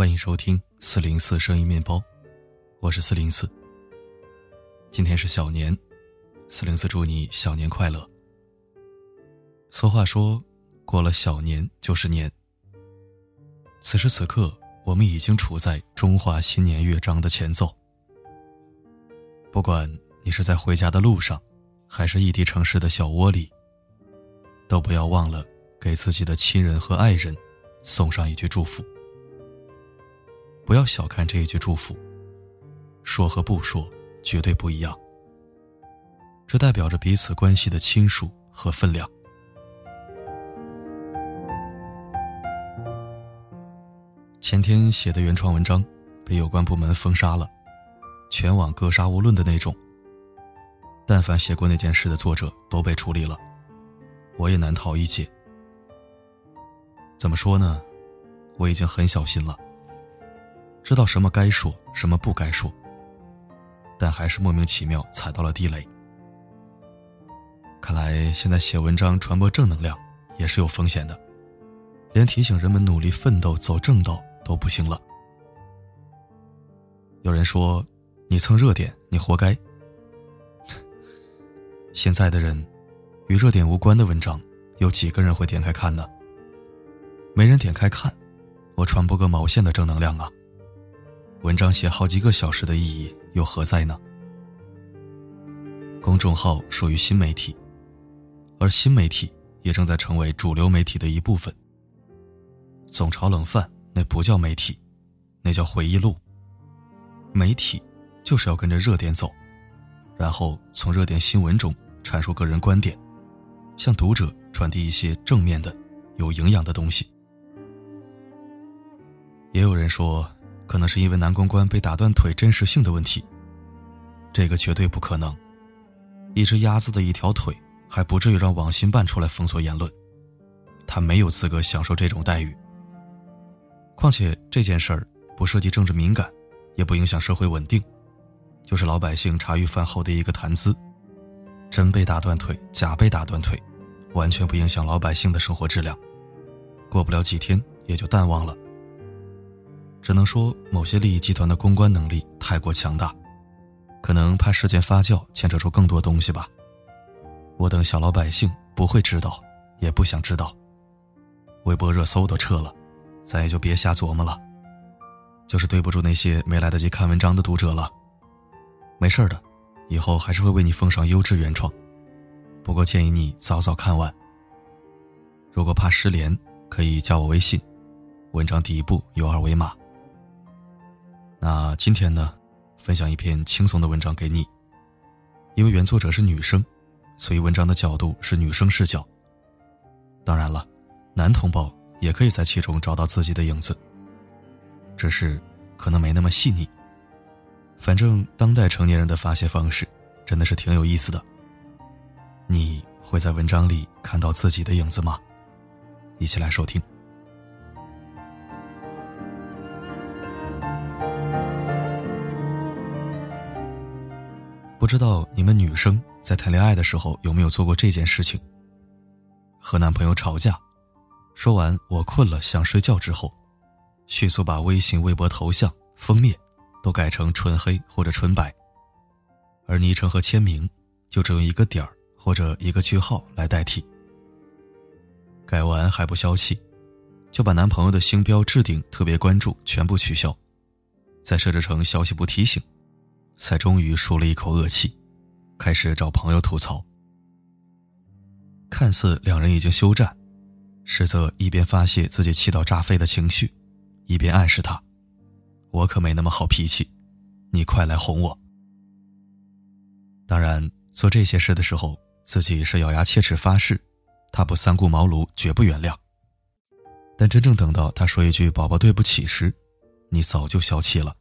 欢迎收听四零四声音面包，我是四零四。今天是小年，四零四祝你小年快乐。俗话说，过了小年就是年。此时此刻，我们已经处在中华新年乐章的前奏。不管你是在回家的路上，还是异地城市的小窝里，都不要忘了给自己的亲人和爱人送上一句祝福。不要小看这一句祝福，说和不说绝对不一样。这代表着彼此关系的亲疏和分量。前天写的原创文章被有关部门封杀了，全网格杀勿论的那种。但凡写过那件事的作者都被处理了，我也难逃一劫。怎么说呢？我已经很小心了，知道什么该说，什么不该说，但还是莫名其妙踩到了地雷。看来现在写文章传播正能量也是有风险的，连提醒人们努力奋斗走正道都不行了。有人说：“你蹭热点，你活该。”现在的人，与热点无关的文章，有几个人会点开看呢？没人点开看，我传播个毛线的正能量啊！文章写好几个小时的意义又何在呢？公众号属于新媒体，而新媒体也正在成为主流媒体的一部分。总炒冷饭那不叫媒体，那叫回忆录。媒体就是要跟着热点走。然后从热点新闻中阐述个人观点，向读者传递一些正面的、有营养的东西。也有人说，可能是因为男公关被打断腿真实性的问题。这个绝对不可能，一只鸭子的一条腿还不至于让网信办出来封锁言论，他没有资格享受这种待遇。况且这件事儿不涉及政治敏感，也不影响社会稳定。就是老百姓茶余饭后的一个谈资，真被打断腿，假被打断腿，完全不影响老百姓的生活质量，过不了几天也就淡忘了。只能说某些利益集团的公关能力太过强大，可能怕事件发酵牵扯出更多东西吧。我等小老百姓不会知道，也不想知道。微博热搜都撤了，咱也就别瞎琢磨了。就是对不住那些没来得及看文章的读者了。没事的，以后还是会为你奉上优质原创，不过建议你早早看完。如果怕失联，可以加我微信，文章底部有二维码。那今天呢，分享一篇轻松的文章给你，因为原作者是女生，所以文章的角度是女生视角。当然了，男同胞也可以在其中找到自己的影子，只是可能没那么细腻。反正当代成年人的发泄方式，真的是挺有意思的。你会在文章里看到自己的影子吗？一起来收听。知道你们女生在谈恋爱的时候有没有做过这件事情？和男朋友吵架，说完“我困了，想睡觉”之后，迅速把微信、微博头像封面。都改成纯黑或者纯白，而昵称和签名就只用一个点儿或者一个句号来代替。改完还不消气，就把男朋友的星标置顶、特别关注全部取消，再设置成消息不提醒，才终于舒了一口恶气，开始找朋友吐槽。看似两人已经休战，实则一边发泄自己气到炸飞的情绪，一边暗示他。我可没那么好脾气，你快来哄我。当然，做这些事的时候，自己是咬牙切齿发誓，他不三顾茅庐绝不原谅。但真正等到他说一句“宝宝对不起”时，你早就消气了。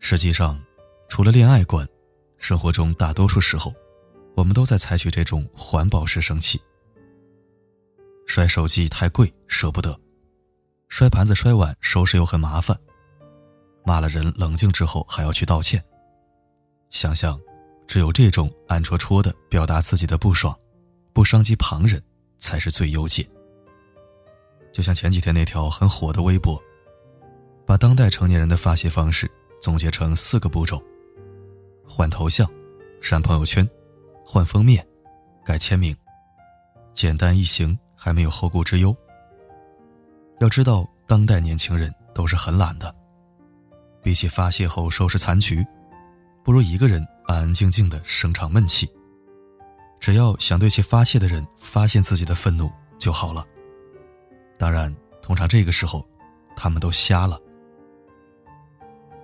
实际上，除了恋爱观，生活中大多数时候，我们都在采取这种环保式生气。摔手机太贵，舍不得。摔盘子、摔碗，收拾又很麻烦；骂了人，冷静之后还要去道歉。想想，只有这种暗戳戳的表达自己的不爽，不伤及旁人，才是最优解。就像前几天那条很火的微博，把当代成年人的发泄方式总结成四个步骤：换头像、删朋友圈、换封面、改签名。简单易行，还没有后顾之忧。要知道，当代年轻人都是很懒的，比起发泄后收拾残局，不如一个人安安静静的生场闷气。只要想对其发泄的人发现自己的愤怒就好了。当然，通常这个时候，他们都瞎了。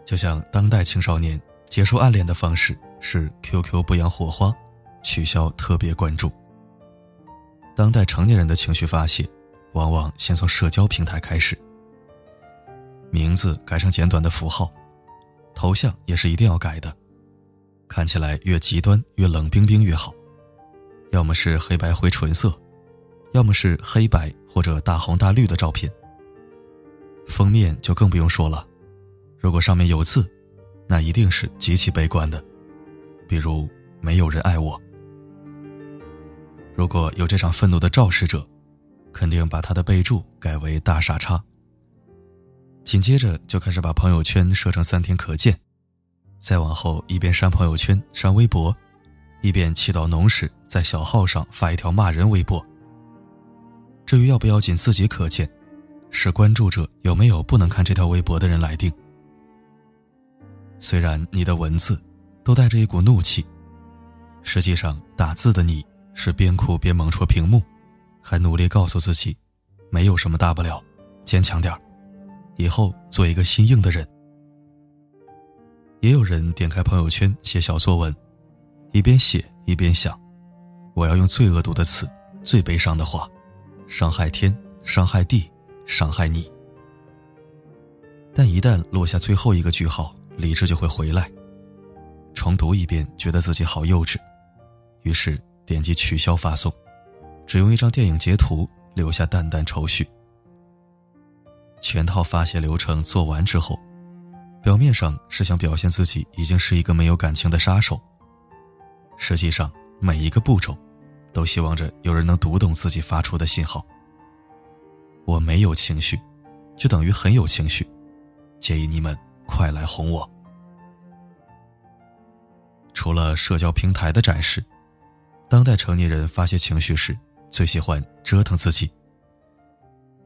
就像当代青少年结束暗恋的方式是 QQ 不养火花，取消特别关注。当代成年人的情绪发泄，往往先从社交平台开始。名字改成简短的符号，头像也是一定要改的，看起来越极端越冷冰冰越好。要么是黑白灰纯色，要么是黑白或者大红大绿的照片。封面就更不用说了。如果上面有字，那一定是极其悲观的，比如“没有人爱我”。如果有这场愤怒的肇事者，肯定把他的备注改为“大傻叉”。紧接着就开始把朋友圈设成三天可见，再往后一边删朋友圈、删微博，一边气到浓时在小号上发一条骂人微博。至于要不要仅自己可见，是关注者有没有不能看这条微博的人来定。虽然你的文字都带着一股怒气，实际上打字的你是边哭边猛戳屏幕，还努力告诉自己，没有什么大不了，坚强点儿以后做一个心硬的人。也有人点开朋友圈写小作文，一边写一边想，我要用最恶毒的词、最悲伤的话，伤害天，伤害地，伤害你。但一旦落下最后一个句号。理智就会回来，重读一遍，觉得自己好幼稚，于是点击取消发送，只用一张电影截图，留下淡淡愁绪。全套发泄流程做完之后，表面上是想表现自己已经是一个没有感情的杀手，实际上每一个步骤，都希望着有人能读懂自己发出的信号。我没有情绪，就等于很有情绪，建议你们。快来哄我！除了社交平台的展示，当代成年人发泄情绪时最喜欢折腾自己。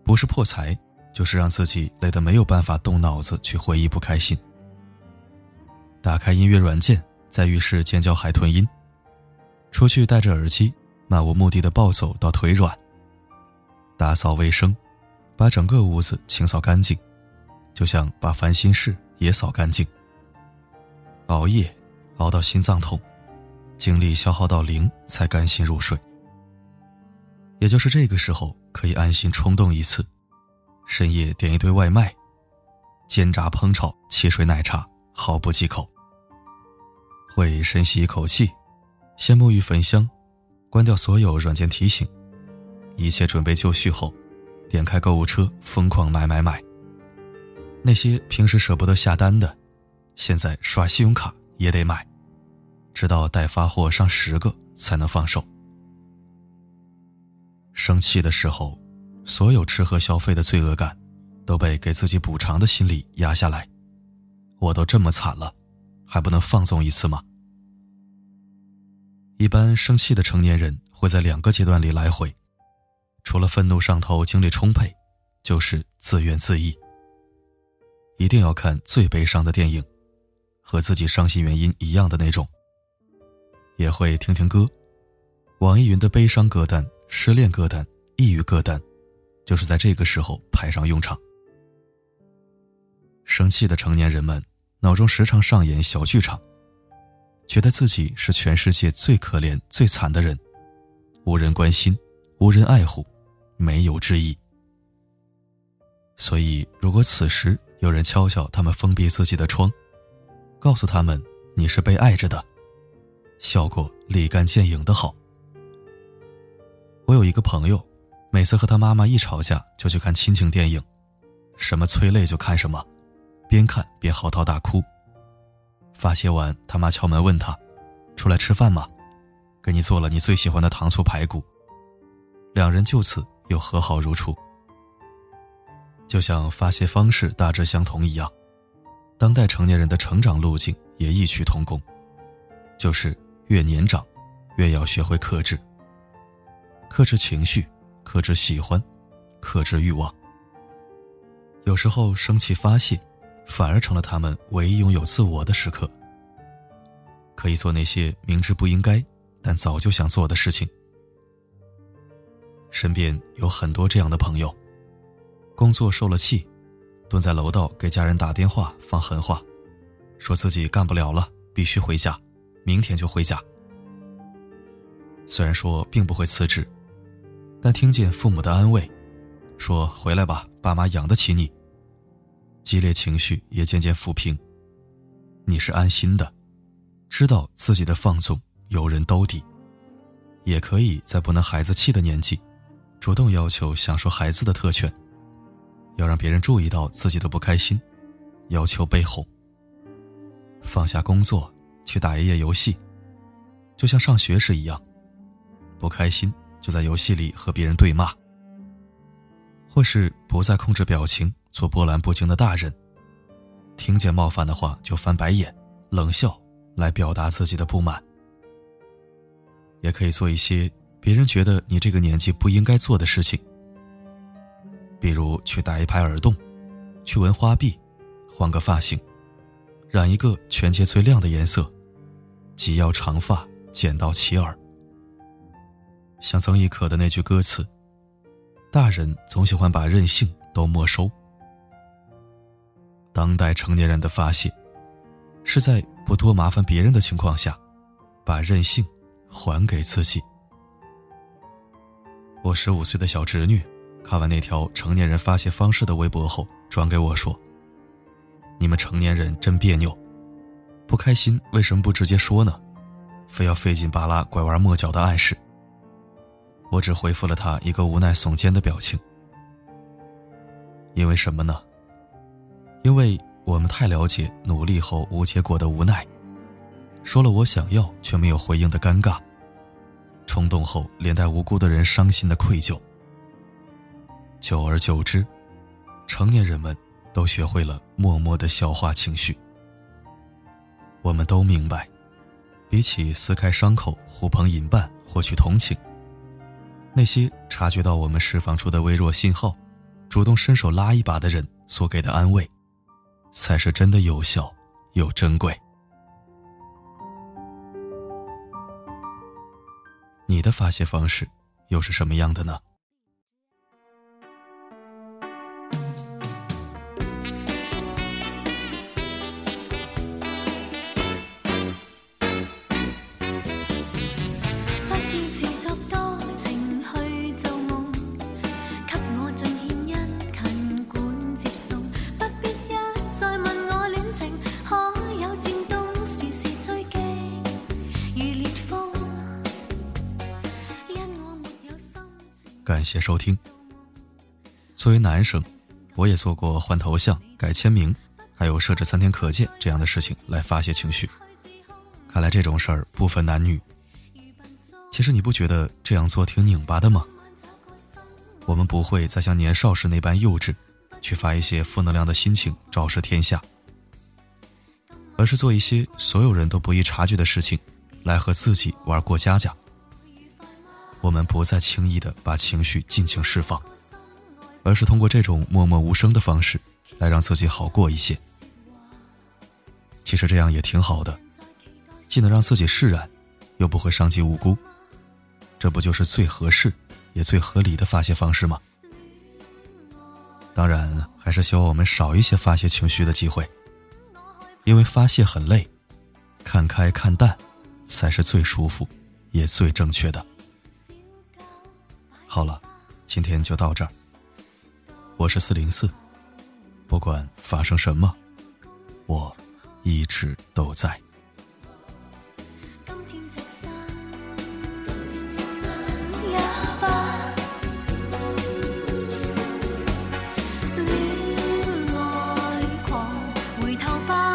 不是破财，就是让自己累得没有办法动脑子去回忆不开心。打开音乐软件，在浴室尖叫海豚音；出去戴着耳机，漫无目的的暴走到腿软。打扫卫生，把整个屋子清扫干净，就像把烦心事。也扫干净。熬夜，熬到心脏痛，精力消耗到零，才甘心入睡。也就是这个时候，可以安心冲动一次，深夜点一堆外卖，煎炸烹炒，汽水奶茶，毫不忌口。会深吸一口气，先沐浴焚香，关掉所有软件提醒，一切准备就绪后，点开购物车，疯狂买买买。那些平时舍不得下单的，现在刷信用卡也得买，直到待发货上十个才能放手。生气的时候，所有吃喝消费的罪恶感，都被给自己补偿的心理压下来。我都这么惨了，还不能放纵一次吗？一般生气的成年人会在两个阶段里来回，除了愤怒上头、精力充沛，就是自怨自艾。一定要看最悲伤的电影，和自己伤心原因一样的那种。也会听听歌，网易云的悲伤歌单、失恋歌单、抑郁歌单，就是在这个时候派上用场。生气的成年人们脑中时常上演小剧场，觉得自己是全世界最可怜、最惨的人，无人关心，无人爱护，没有之意。所以，如果此时，有人敲敲他们封闭自己的窗，告诉他们你是被爱着的，效果立竿见影的好。我有一个朋友，每次和他妈妈一吵架就去看亲情电影，什么催泪就看什么，边看边嚎啕大哭。发泄完，他妈敲门问他：“出来吃饭吗？给你做了你最喜欢的糖醋排骨。”两人就此又和好如初。就像发泄方式大致相同一样，当代成年人的成长路径也异曲同工，就是越年长，越要学会克制。克制情绪，克制喜欢，克制欲望。有时候生气发泄，反而成了他们唯一拥有自我的时刻。可以做那些明知不应该，但早就想做的事情。身边有很多这样的朋友，工作受了气，蹲在楼道给家人打电话放狠话，说自己干不了了，必须回家，明天就回家。虽然说并不会辞职。但听见父母的安慰，说：“回来吧，爸妈养得起你。”激烈情绪也渐渐抚平。你是安心的，知道自己的放纵有人兜底，也可以在不能孩子气的年纪，主动要求享受孩子的特权，要让别人注意到自己的不开心，要求被哄。放下工作去打一夜游戏，就像上学时一样，不开心。就在游戏里和别人对骂，或是不再控制表情，做波澜不惊的大人。听见冒犯的话就翻白眼、冷笑，来表达自己的不满。也可以做一些别人觉得你这个年纪不应该做的事情，比如去打一排耳洞，去纹花臂，换个发型，染一个全街最亮的颜色，及腰长发剪到齐耳。像曾轶可的那句歌词：“大人总喜欢把任性都没收。”当代成年人的发泄，是在不多麻烦别人的情况下，把任性还给自己。我十五岁的小侄女看完那条成年人发泄方式的微博后，转给我说：“你们成年人真别扭，不开心为什么不直接说呢？非要费劲巴拉拐弯抹角的暗示。”我只回复了他一个无奈耸肩的表情。因为什么呢？因为我们太了解努力后无结果的无奈，说了我想要却没有回应的尴尬，冲动后连带无辜的人伤心的愧疚。久而久之，成年人们都学会了默默的消化情绪。我们都明白，比起撕开伤口呼朋引伴获取同情。那些察觉到我们释放出的微弱信号，主动伸手拉一把的人所给的安慰，才是真的有效又珍贵。你的发泄方式又是什么样的呢？感谢收听。作为男生，我也做过换头像、改签名，还有设置三天可见这样的事情来发泄情绪。看来这种事儿不分男女。其实你不觉得这样做挺拧巴的吗？我们不会再像年少时那般幼稚，去发一些负能量的心情昭示天下，而是做一些所有人都不易察觉的事情，来和自己玩过家家。我们不再轻易的把情绪尽情释放，而是通过这种默默无声的方式，来让自己好过一些。其实这样也挺好的，既能让自己释然，又不会伤及无辜。这不就是最合适也最合理的发泄方式吗？当然，还是希望我们少一些发泄情绪的机会，因为发泄很累，看开看淡，才是最舒服，也最正确的。好了，今天就到这儿。我是四零四，不管发生什么，我一直都在。吧。